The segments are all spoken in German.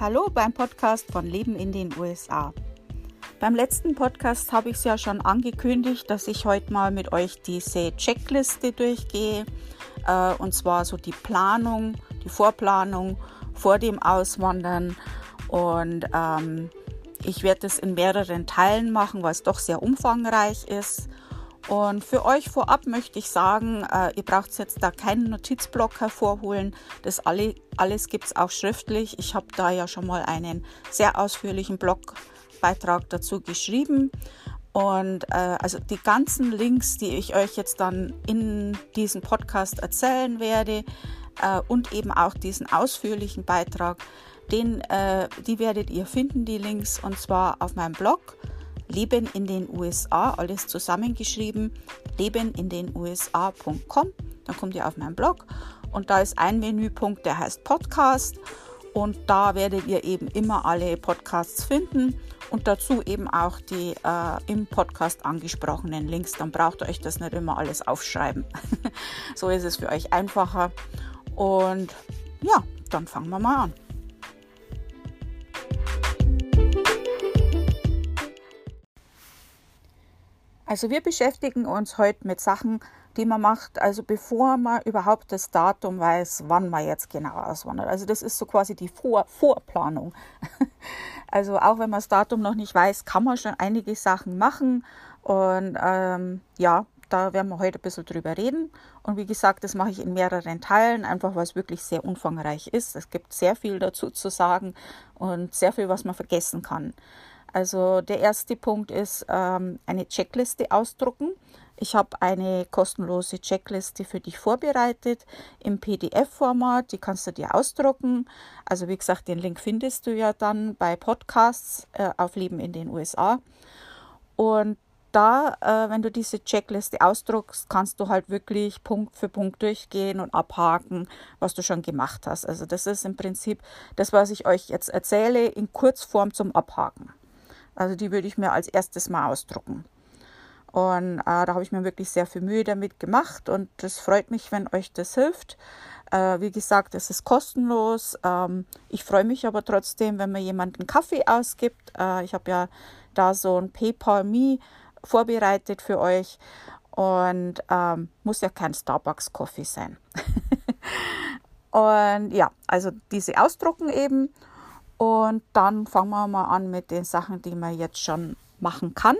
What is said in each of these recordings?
Hallo beim Podcast von Leben in den USA. Beim letzten Podcast habe ich es ja schon angekündigt, dass ich heute mal mit euch diese Checkliste durchgehe. Äh, und zwar so die Planung, die Vorplanung vor dem Auswandern. Und ähm, ich werde es in mehreren Teilen machen, weil es doch sehr umfangreich ist. Und für euch vorab möchte ich sagen, äh, ihr braucht jetzt da keinen Notizblock hervorholen. Das alle, alles gibt es auch schriftlich. Ich habe da ja schon mal einen sehr ausführlichen Blogbeitrag dazu geschrieben. Und äh, also die ganzen Links, die ich euch jetzt dann in diesem Podcast erzählen werde äh, und eben auch diesen ausführlichen Beitrag, den, äh, die werdet ihr finden, die Links, und zwar auf meinem Blog Leben in den USA, alles zusammengeschrieben, lebenindenusa.com. Dann kommt ihr auf meinen Blog und da ist ein Menüpunkt, der heißt Podcast und da werdet ihr eben immer alle Podcasts finden und dazu eben auch die äh, im Podcast angesprochenen Links. Dann braucht ihr euch das nicht immer alles aufschreiben. so ist es für euch einfacher. Und ja, dann fangen wir mal an. Also wir beschäftigen uns heute mit Sachen, die man macht, also bevor man überhaupt das Datum weiß, wann man jetzt genau auswandert. Also das ist so quasi die Vor Vorplanung. Also auch wenn man das Datum noch nicht weiß, kann man schon einige Sachen machen. Und ähm, ja, da werden wir heute ein bisschen drüber reden. Und wie gesagt, das mache ich in mehreren Teilen, einfach weil es wirklich sehr umfangreich ist. Es gibt sehr viel dazu zu sagen und sehr viel, was man vergessen kann. Also der erste Punkt ist ähm, eine Checkliste ausdrucken. Ich habe eine kostenlose Checkliste für dich vorbereitet im PDF-Format. Die kannst du dir ausdrucken. Also wie gesagt, den Link findest du ja dann bei Podcasts äh, auf Leben in den USA. Und da, äh, wenn du diese Checkliste ausdruckst, kannst du halt wirklich Punkt für Punkt durchgehen und abhaken, was du schon gemacht hast. Also das ist im Prinzip das, was ich euch jetzt erzähle, in Kurzform zum Abhaken. Also die würde ich mir als erstes mal ausdrucken. Und äh, da habe ich mir wirklich sehr viel Mühe damit gemacht und das freut mich, wenn euch das hilft. Äh, wie gesagt, es ist kostenlos. Ähm, ich freue mich aber trotzdem, wenn mir jemand einen Kaffee ausgibt. Äh, ich habe ja da so ein PayPal Me vorbereitet für euch und ähm, muss ja kein Starbucks-Coffee sein. und ja, also diese ausdrucken eben und dann fangen wir mal an mit den Sachen, die man jetzt schon machen kann.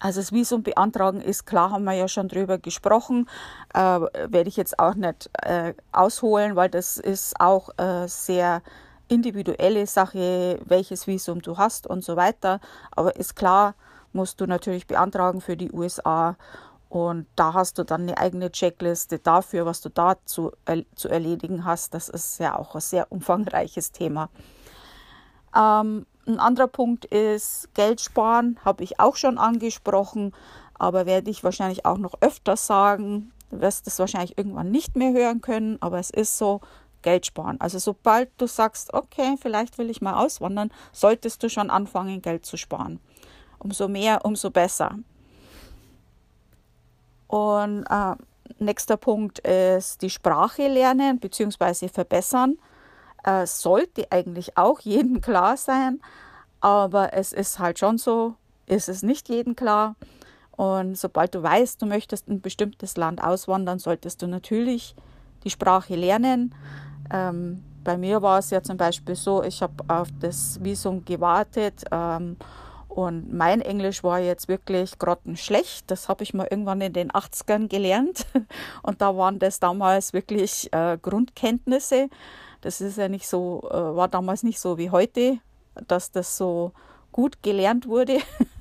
Also das Visum beantragen ist klar, haben wir ja schon drüber gesprochen. Äh, werde ich jetzt auch nicht äh, ausholen, weil das ist auch äh, sehr individuelle Sache, welches Visum du hast und so weiter. Aber ist klar, musst du natürlich beantragen für die USA und da hast du dann eine eigene Checkliste dafür, was du da zu, äh, zu erledigen hast. Das ist ja auch ein sehr umfangreiches Thema. Ähm, ein anderer Punkt ist Geld sparen, habe ich auch schon angesprochen, aber werde ich wahrscheinlich auch noch öfter sagen. Du wirst es wahrscheinlich irgendwann nicht mehr hören können, aber es ist so, Geld sparen. Also sobald du sagst, okay, vielleicht will ich mal auswandern, solltest du schon anfangen, Geld zu sparen. Umso mehr, umso besser. Und äh, nächster Punkt ist die Sprache lernen bzw. verbessern. Äh, sollte eigentlich auch jedem klar sein, aber es ist halt schon so, ist es nicht jedem klar. Und sobald du weißt, du möchtest in ein bestimmtes Land auswandern, solltest du natürlich die Sprache lernen. Ähm, bei mir war es ja zum Beispiel so, ich habe auf das Visum gewartet ähm, und mein Englisch war jetzt wirklich grottenschlecht. Das habe ich mal irgendwann in den 80ern gelernt. Und da waren das damals wirklich äh, Grundkenntnisse. Das ist ja nicht so, äh, war damals nicht so wie heute, dass das so gut gelernt wurde,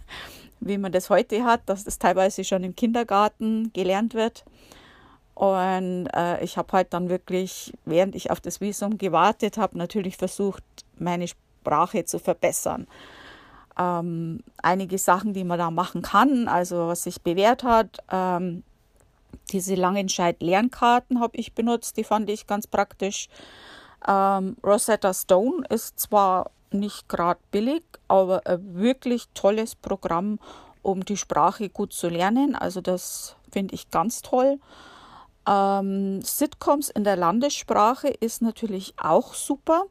wie man das heute hat, dass das teilweise schon im Kindergarten gelernt wird. Und äh, ich habe halt dann wirklich, während ich auf das Visum gewartet habe, natürlich versucht, meine Sprache zu verbessern ähm, einige Sachen, die man da machen kann, also was sich bewährt hat. Ähm, diese Langenscheid-Lernkarten habe ich benutzt, die fand ich ganz praktisch. Ähm, Rosetta Stone ist zwar nicht gerade billig, aber ein wirklich tolles Programm, um die Sprache gut zu lernen. Also das finde ich ganz toll. Ähm, Sitcoms in der Landessprache ist natürlich auch super.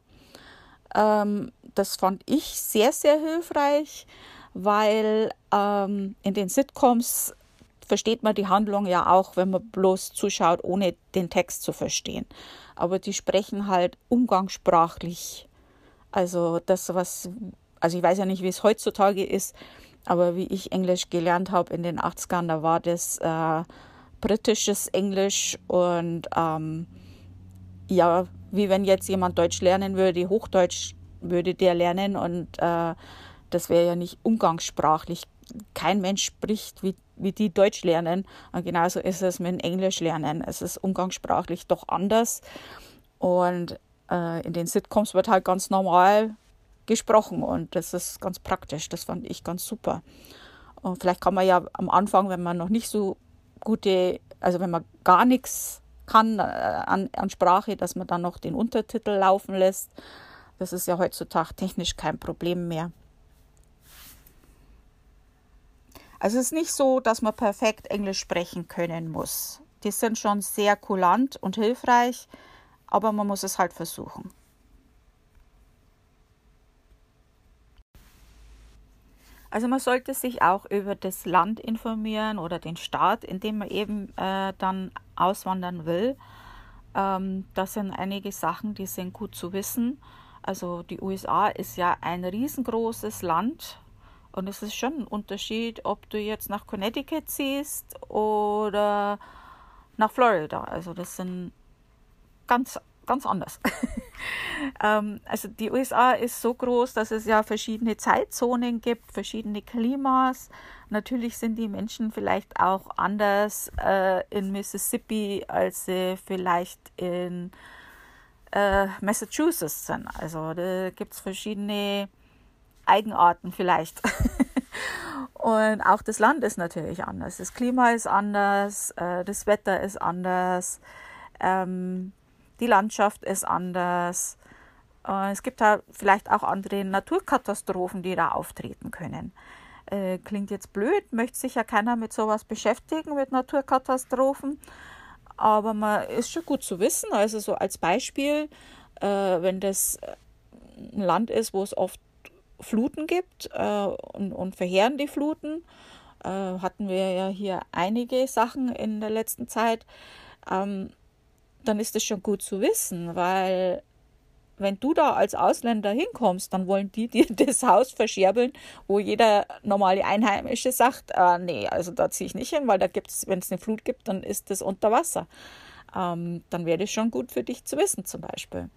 Ähm, das fand ich sehr, sehr hilfreich, weil ähm, in den Sitcoms versteht man die Handlung ja auch, wenn man bloß zuschaut, ohne den Text zu verstehen. Aber die sprechen halt umgangssprachlich. Also das, was, also ich weiß ja nicht, wie es heutzutage ist, aber wie ich Englisch gelernt habe in den 80ern, da war das äh, britisches Englisch und ähm, ja, wie wenn jetzt jemand Deutsch lernen würde, Hochdeutsch würde der lernen und äh, das wäre ja nicht umgangssprachlich. Kein Mensch spricht, wie, wie die Deutsch lernen. Und genauso ist es mit dem Englisch lernen. Es ist umgangssprachlich doch anders. Und äh, in den Sitcoms wird halt ganz normal gesprochen und das ist ganz praktisch. Das fand ich ganz super. Und vielleicht kann man ja am Anfang, wenn man noch nicht so gute, also wenn man gar nichts kann äh, an, an Sprache, dass man dann noch den Untertitel laufen lässt. Das ist ja heutzutage technisch kein Problem mehr. Also es ist nicht so, dass man perfekt Englisch sprechen können muss. Die sind schon sehr kulant und hilfreich, aber man muss es halt versuchen. Also man sollte sich auch über das Land informieren oder den Staat, in dem man eben äh, dann auswandern will. Ähm, das sind einige Sachen, die sind gut zu wissen. Also die USA ist ja ein riesengroßes Land und es ist schon ein Unterschied, ob du jetzt nach Connecticut ziehst oder nach Florida. Also das sind ganz ganz anders. ähm, also die USA ist so groß, dass es ja verschiedene Zeitzonen gibt, verschiedene Klimas. Natürlich sind die Menschen vielleicht auch anders äh, in Mississippi, als sie vielleicht in äh, Massachusetts sind. Also da gibt es verschiedene Eigenarten vielleicht. Und auch das Land ist natürlich anders. Das Klima ist anders, äh, das Wetter ist anders. Ähm, die Landschaft ist anders. Äh, es gibt da vielleicht auch andere Naturkatastrophen, die da auftreten können. Äh, klingt jetzt blöd, möchte sich ja keiner mit sowas beschäftigen, mit Naturkatastrophen. Aber man ist schon gut zu wissen. Also so als Beispiel, äh, wenn das ein Land ist, wo es oft Fluten gibt und, und verheerende Fluten, hatten wir ja hier einige Sachen in der letzten Zeit. Ähm, dann ist das schon gut zu wissen, weil wenn du da als Ausländer hinkommst, dann wollen die dir das Haus verscherbeln, wo jeder normale Einheimische sagt, äh, nee, also da ziehe ich nicht hin, weil da gibt's, wenn es eine Flut gibt, dann ist das unter Wasser. Ähm, dann wäre das schon gut für dich zu wissen, zum Beispiel.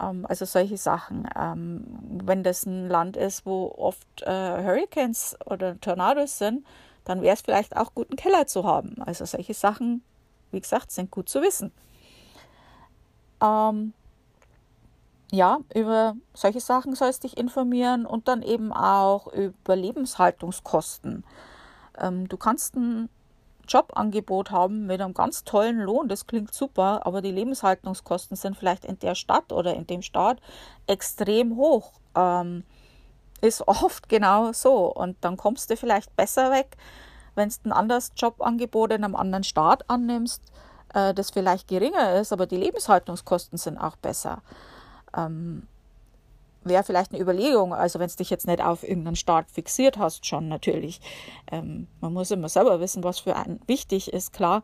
Ähm, also solche Sachen. Ähm, wenn das ein Land ist, wo oft äh, Hurricanes oder Tornados sind, dann wäre es vielleicht auch gut, einen Keller zu haben. Also solche Sachen, wie gesagt, sind gut zu wissen. Ähm, ja, über solche Sachen sollst du dich informieren und dann eben auch über Lebenshaltungskosten. Ähm, du kannst ein Jobangebot haben mit einem ganz tollen Lohn, das klingt super, aber die Lebenshaltungskosten sind vielleicht in der Stadt oder in dem Staat extrem hoch. Ähm, ist oft genau so. Und dann kommst du vielleicht besser weg, wenn du ein anderes Jobangebot in einem anderen Staat annimmst äh, das vielleicht geringer ist, aber die Lebenshaltungskosten sind auch besser. Ähm, Wäre vielleicht eine Überlegung, also wenn es dich jetzt nicht auf irgendeinen Start fixiert hast, schon natürlich. Ähm, man muss immer selber wissen, was für einen wichtig ist, klar.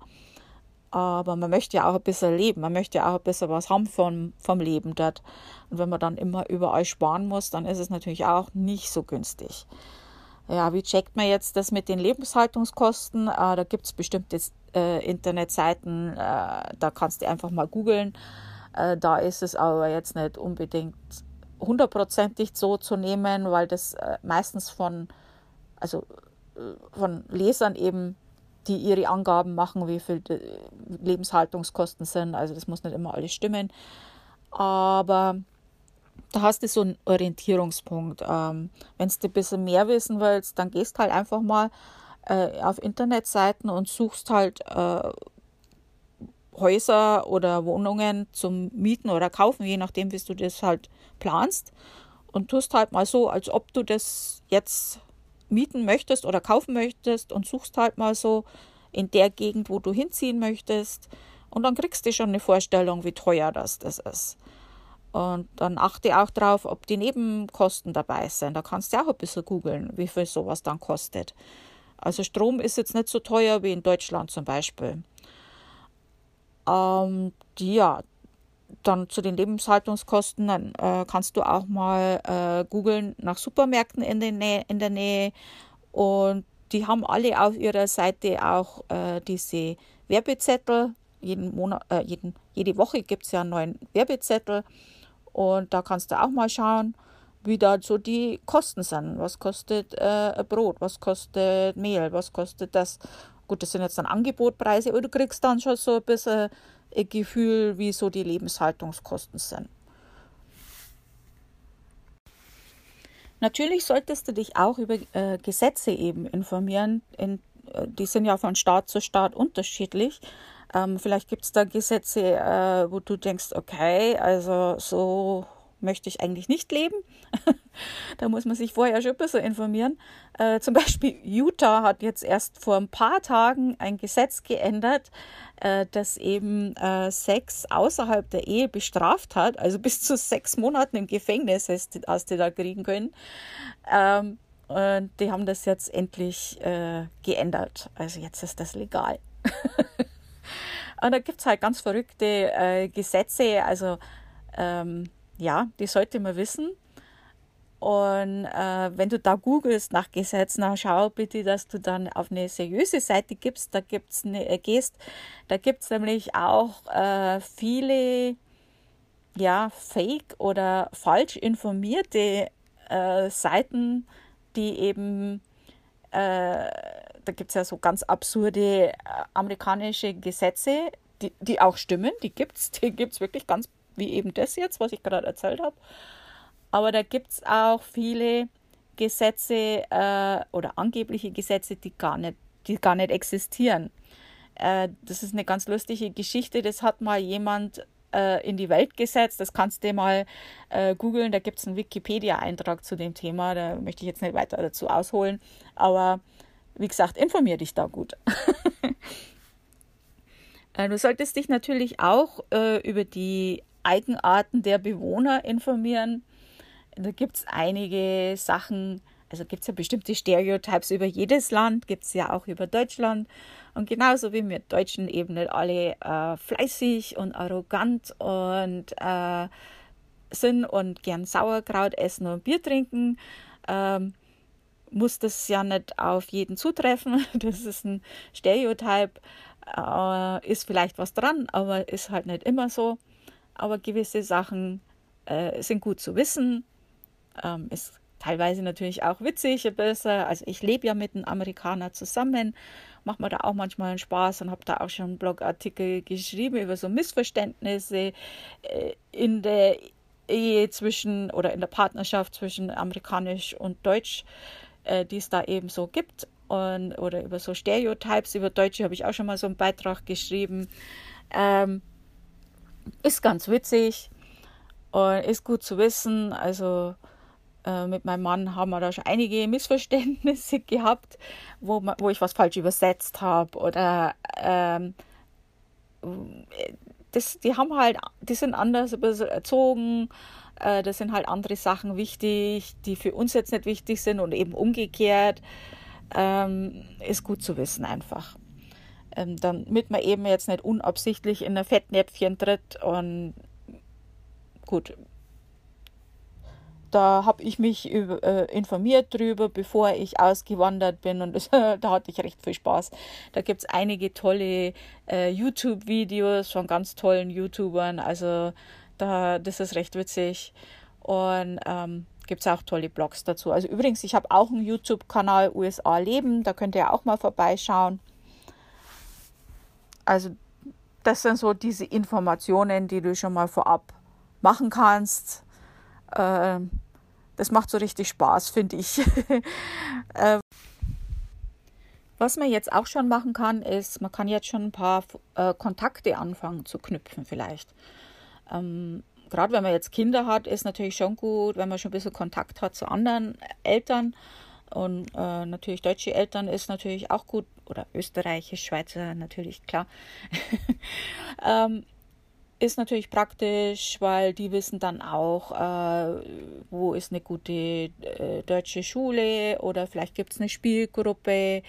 Aber man möchte ja auch ein bisschen leben, man möchte ja auch ein bisschen was haben vom, vom Leben dort. Und wenn man dann immer überall sparen muss, dann ist es natürlich auch nicht so günstig. Ja, wie checkt man jetzt das mit den Lebenshaltungskosten? Äh, da gibt es bestimmte äh, Internetseiten, äh, da kannst du einfach mal googeln. Äh, da ist es aber jetzt nicht unbedingt hundertprozentig so zu nehmen, weil das äh, meistens von, also äh, von Lesern eben, die ihre Angaben machen, wie viel Lebenshaltungskosten sind. Also das muss nicht immer alles stimmen. Aber da hast du so einen Orientierungspunkt. Ähm, Wenn du ein bisschen mehr wissen willst, dann gehst halt einfach mal äh, auf Internetseiten und suchst halt äh, Häuser oder Wohnungen zum Mieten oder Kaufen, je nachdem, wie du das halt planst. Und tust halt mal so, als ob du das jetzt mieten möchtest oder kaufen möchtest und suchst halt mal so in der Gegend, wo du hinziehen möchtest. Und dann kriegst du schon eine Vorstellung, wie teuer das, das ist. Und dann achte auch drauf, ob die Nebenkosten dabei sind. Da kannst du auch ein bisschen googeln, wie viel sowas dann kostet. Also Strom ist jetzt nicht so teuer wie in Deutschland zum Beispiel. Ähm, ja, dann zu den Lebenshaltungskosten, dann äh, kannst du auch mal äh, googeln nach Supermärkten in der, Nähe, in der Nähe. Und die haben alle auf ihrer Seite auch äh, diese Werbezettel. Jeden Monat, äh, jeden, jede Woche gibt es ja einen neuen Werbezettel. Und da kannst du auch mal schauen, wie da so die Kosten sind. Was kostet äh, Brot, was kostet Mehl, was kostet das. Gut, das sind jetzt dann Angebotpreise, aber du kriegst dann schon so ein bisschen ein Gefühl, wie so die Lebenshaltungskosten sind. Natürlich solltest du dich auch über äh, Gesetze eben informieren. In, äh, die sind ja von Staat zu Staat unterschiedlich. Ähm, vielleicht gibt es da Gesetze, äh, wo du denkst, okay, also so möchte ich eigentlich nicht leben. da muss man sich vorher schon ein bisschen informieren. Äh, zum Beispiel Utah hat jetzt erst vor ein paar Tagen ein Gesetz geändert, äh, das eben äh, Sex außerhalb der Ehe bestraft hat. Also bis zu sechs Monaten im Gefängnis hast, hast du da kriegen können. Ähm, und die haben das jetzt endlich äh, geändert. Also jetzt ist das legal. und da gibt es halt ganz verrückte äh, Gesetze. Also ähm, ja, die sollte man wissen. Und äh, wenn du da googelst nach Gesetzen, dann schau bitte, dass du dann auf eine seriöse Seite gibst, da gibt's eine, äh, gehst. Da gibt es nämlich auch äh, viele ja, fake oder falsch informierte äh, Seiten, die eben, äh, da gibt es ja so ganz absurde äh, amerikanische Gesetze, die, die auch stimmen, die gibt es, die gibt es wirklich ganz wie eben das jetzt, was ich gerade erzählt habe. Aber da gibt es auch viele Gesetze äh, oder angebliche Gesetze, die gar nicht, die gar nicht existieren. Äh, das ist eine ganz lustige Geschichte. Das hat mal jemand äh, in die Welt gesetzt. Das kannst du mal äh, googeln. Da gibt es einen Wikipedia-Eintrag zu dem Thema. Da möchte ich jetzt nicht weiter dazu ausholen. Aber wie gesagt, informier dich da gut. Äh, du solltest dich natürlich auch äh, über die Eigenarten der Bewohner informieren. Da gibt es einige Sachen, also gibt es ja bestimmte Stereotypes über jedes Land, gibt es ja auch über Deutschland. Und genauso wie wir Deutschen eben nicht alle äh, fleißig und arrogant und äh, sind und gern Sauerkraut essen und Bier trinken, ähm, muss das ja nicht auf jeden zutreffen. Das ist ein Stereotyp, äh, ist vielleicht was dran, aber ist halt nicht immer so aber gewisse Sachen äh, sind gut zu wissen. Ähm, ist teilweise natürlich auch witzig, besser. Also ich lebe ja mit einem Amerikaner zusammen, mache mir da auch manchmal einen Spaß und habe da auch schon Blogartikel geschrieben über so Missverständnisse äh, in der Ehe zwischen oder in der Partnerschaft zwischen amerikanisch und deutsch, äh, die es da eben so gibt. Und, oder über so Stereotypes über Deutsche habe ich auch schon mal so einen Beitrag geschrieben. Ähm, ist ganz witzig und ist gut zu wissen. Also äh, mit meinem Mann haben wir da schon einige Missverständnisse gehabt, wo, wo ich was falsch übersetzt habe oder ähm, das, die haben halt, die sind anders erzogen, äh, das sind halt andere Sachen wichtig, die für uns jetzt nicht wichtig sind und eben umgekehrt. Ähm, ist gut zu wissen einfach ähm, damit man eben jetzt nicht unabsichtlich in ein Fettnäpfchen tritt. Und gut, da habe ich mich über, äh, informiert drüber, bevor ich ausgewandert bin und das, da hatte ich recht viel Spaß. Da gibt es einige tolle äh, YouTube-Videos von ganz tollen YouTubern, also da, das ist recht witzig und ähm, gibt es auch tolle Blogs dazu. Also übrigens, ich habe auch einen YouTube-Kanal USA Leben, da könnt ihr auch mal vorbeischauen. Also das sind so diese Informationen, die du schon mal vorab machen kannst. Äh, das macht so richtig Spaß, finde ich. äh, was man jetzt auch schon machen kann, ist, man kann jetzt schon ein paar äh, Kontakte anfangen zu knüpfen vielleicht. Ähm, Gerade wenn man jetzt Kinder hat, ist natürlich schon gut, wenn man schon ein bisschen Kontakt hat zu anderen Eltern. Und äh, natürlich deutsche Eltern ist natürlich auch gut, oder österreichisch, Schweizer natürlich, klar. ähm, ist natürlich praktisch, weil die wissen dann auch, äh, wo ist eine gute äh, deutsche Schule oder vielleicht gibt es eine Spielgruppe.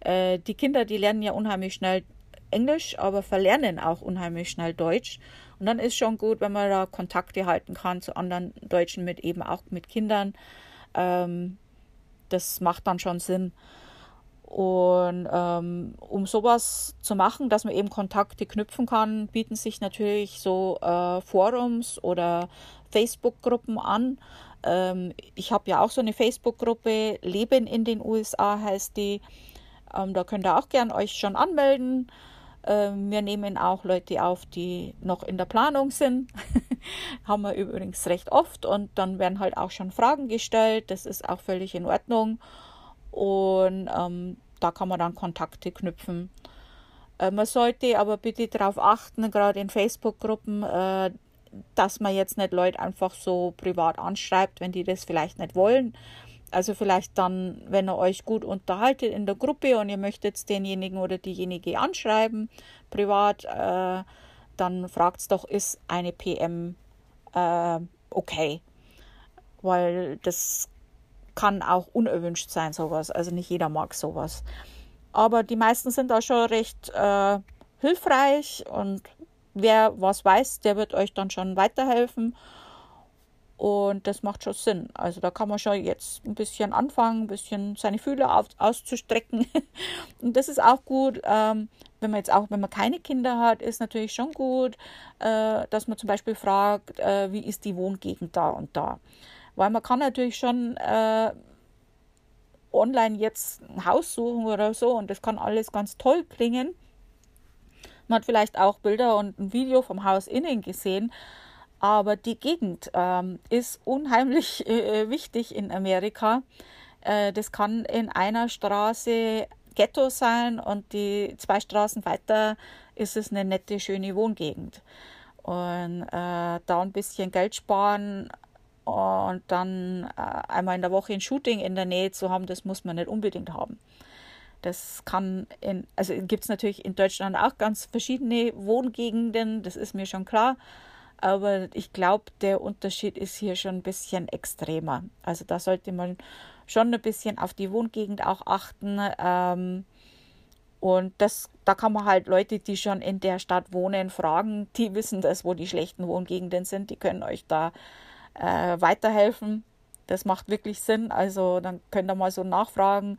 Äh, die Kinder, die lernen ja unheimlich schnell Englisch, aber verlernen auch unheimlich schnell Deutsch. Und dann ist schon gut, wenn man da Kontakte halten kann zu anderen Deutschen mit eben auch mit Kindern. Ähm, das macht dann schon Sinn. Und ähm, um sowas zu machen, dass man eben Kontakte knüpfen kann, bieten sich natürlich so äh, Forums oder Facebook-Gruppen an. Ähm, ich habe ja auch so eine Facebook-Gruppe, Leben in den USA heißt die. Ähm, da könnt ihr auch gern euch schon anmelden. Ähm, wir nehmen auch Leute auf, die noch in der Planung sind. Haben wir übrigens recht oft und dann werden halt auch schon Fragen gestellt. Das ist auch völlig in Ordnung. Und ähm, da kann man dann Kontakte knüpfen. Äh, man sollte aber bitte darauf achten, gerade in Facebook-Gruppen, äh, dass man jetzt nicht Leute einfach so privat anschreibt, wenn die das vielleicht nicht wollen. Also vielleicht dann, wenn ihr euch gut unterhaltet in der Gruppe und ihr möchtet denjenigen oder diejenige anschreiben, privat, äh, dann fragt es doch, ist eine PM äh, okay? Weil das kann auch unerwünscht sein, sowas. Also nicht jeder mag sowas. Aber die meisten sind da schon recht äh, hilfreich und wer was weiß, der wird euch dann schon weiterhelfen. Und das macht schon Sinn. Also da kann man schon jetzt ein bisschen anfangen, ein bisschen seine Fühler auf, auszustrecken. und das ist auch gut, ähm, wenn man jetzt auch, wenn man keine Kinder hat, ist natürlich schon gut, äh, dass man zum Beispiel fragt, äh, wie ist die Wohngegend da und da. Weil man kann natürlich schon äh, online jetzt ein Haus suchen oder so und das kann alles ganz toll klingen. Man hat vielleicht auch Bilder und ein Video vom Haus innen gesehen, aber die Gegend ähm, ist unheimlich äh, wichtig in Amerika. Äh, das kann in einer Straße Ghetto sein und die zwei Straßen weiter ist es eine nette, schöne Wohngegend. Und äh, da ein bisschen Geld sparen und dann äh, einmal in der Woche ein Shooting in der Nähe zu haben, das muss man nicht unbedingt haben. Das kann in, also gibt es natürlich in Deutschland auch ganz verschiedene Wohngegenden, das ist mir schon klar. Aber ich glaube, der Unterschied ist hier schon ein bisschen extremer. Also da sollte man schon ein bisschen auf die Wohngegend auch achten. Ähm, und das, da kann man halt Leute, die schon in der Stadt wohnen, fragen. Die wissen das, wo die schlechten Wohngegenden sind. Die können euch da äh, weiterhelfen. Das macht wirklich Sinn. Also dann könnt ihr mal so nachfragen,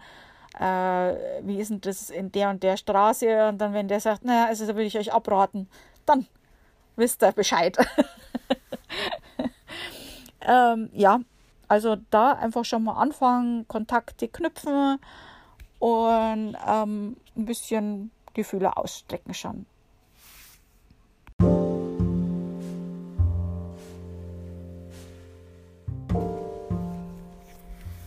äh, wie ist denn das in der und der Straße? Und dann, wenn der sagt, naja, also da würde ich euch abraten, dann wisst ihr Bescheid. ähm, ja, also da einfach schon mal anfangen, Kontakte knüpfen und ähm, ein bisschen die Fühler ausstrecken schon.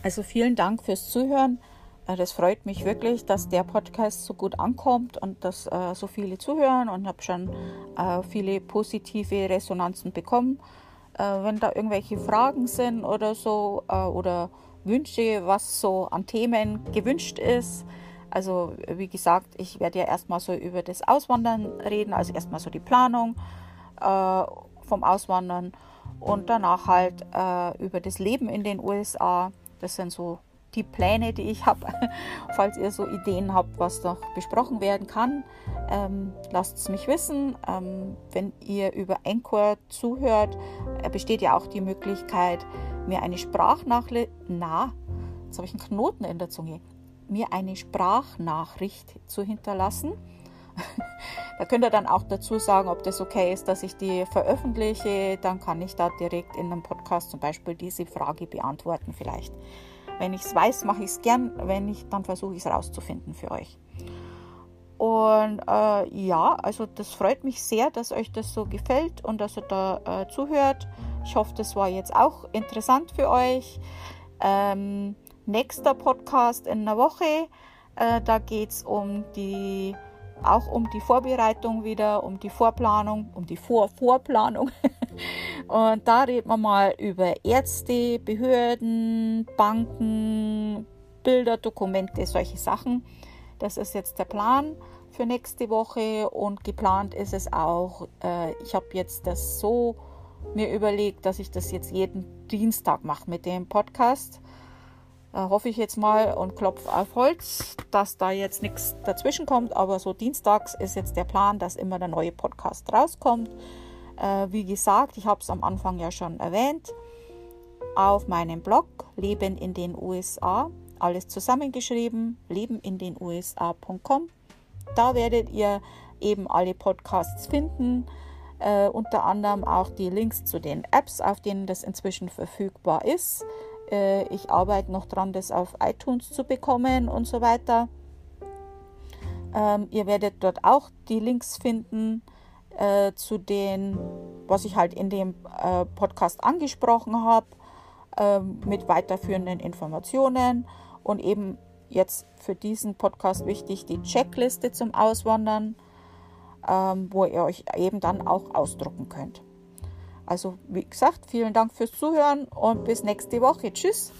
Also vielen Dank fürs Zuhören. Äh, das freut mich wirklich, dass der Podcast so gut ankommt und dass äh, so viele zuhören und habe schon äh, viele positive Resonanzen bekommen. Äh, wenn da irgendwelche Fragen sind oder so äh, oder Wünsche, was so an Themen gewünscht ist. Also wie gesagt, ich werde ja erstmal so über das Auswandern reden, also erstmal so die Planung äh, vom Auswandern und danach halt über das Leben in den USA das sind so die Pläne, die ich habe. Falls ihr so Ideen habt, was noch besprochen werden kann, ähm, lasst es mich wissen. Ähm, wenn ihr über Anchor zuhört, äh, besteht ja auch die Möglichkeit, mir eine Sprachnachricht, na, jetzt habe ich einen Knoten in der Zunge, mir eine Sprachnachricht zu hinterlassen. da könnt ihr dann auch dazu sagen, ob das okay ist, dass ich die veröffentliche. Dann kann ich da direkt in einem Podcast zum Beispiel diese Frage beantworten vielleicht. Wenn ich es weiß, mache ich es gern. Wenn nicht, dann versuche ich es rauszufinden für euch. Und äh, ja, also das freut mich sehr, dass euch das so gefällt und dass ihr da äh, zuhört. Ich hoffe, das war jetzt auch interessant für euch. Ähm, nächster Podcast in einer Woche. Äh, da geht es um die auch um die Vorbereitung wieder, um die Vorplanung, um die Vor Vorplanung. Und da reden wir mal über Ärzte, Behörden, Banken, Bilder, Dokumente, solche Sachen. Das ist jetzt der Plan. für nächste Woche und geplant ist es auch, äh, ich habe jetzt das so mir überlegt, dass ich das jetzt jeden Dienstag mache mit dem Podcast. Äh, hoffe ich jetzt mal und klopfe auf Holz, dass da jetzt nichts dazwischen kommt. Aber so dienstags ist jetzt der Plan, dass immer der neue Podcast rauskommt. Äh, wie gesagt, ich habe es am Anfang ja schon erwähnt. Auf meinem Blog Leben in den USA, alles zusammengeschrieben, lebenindenusa.com. Da werdet ihr eben alle Podcasts finden äh, unter anderem auch die Links zu den Apps, auf denen das inzwischen verfügbar ist. Äh, ich arbeite noch dran, das auf iTunes zu bekommen und so weiter. Ähm, ihr werdet dort auch die Links finden äh, zu den, was ich halt in dem äh, Podcast angesprochen habe, ähm, mit weiterführenden Informationen und eben jetzt für diesen Podcast wichtig die Checkliste zum Auswandern ähm, wo ihr euch eben dann auch ausdrucken könnt. Also wie gesagt, vielen Dank fürs Zuhören und bis nächste Woche. Tschüss.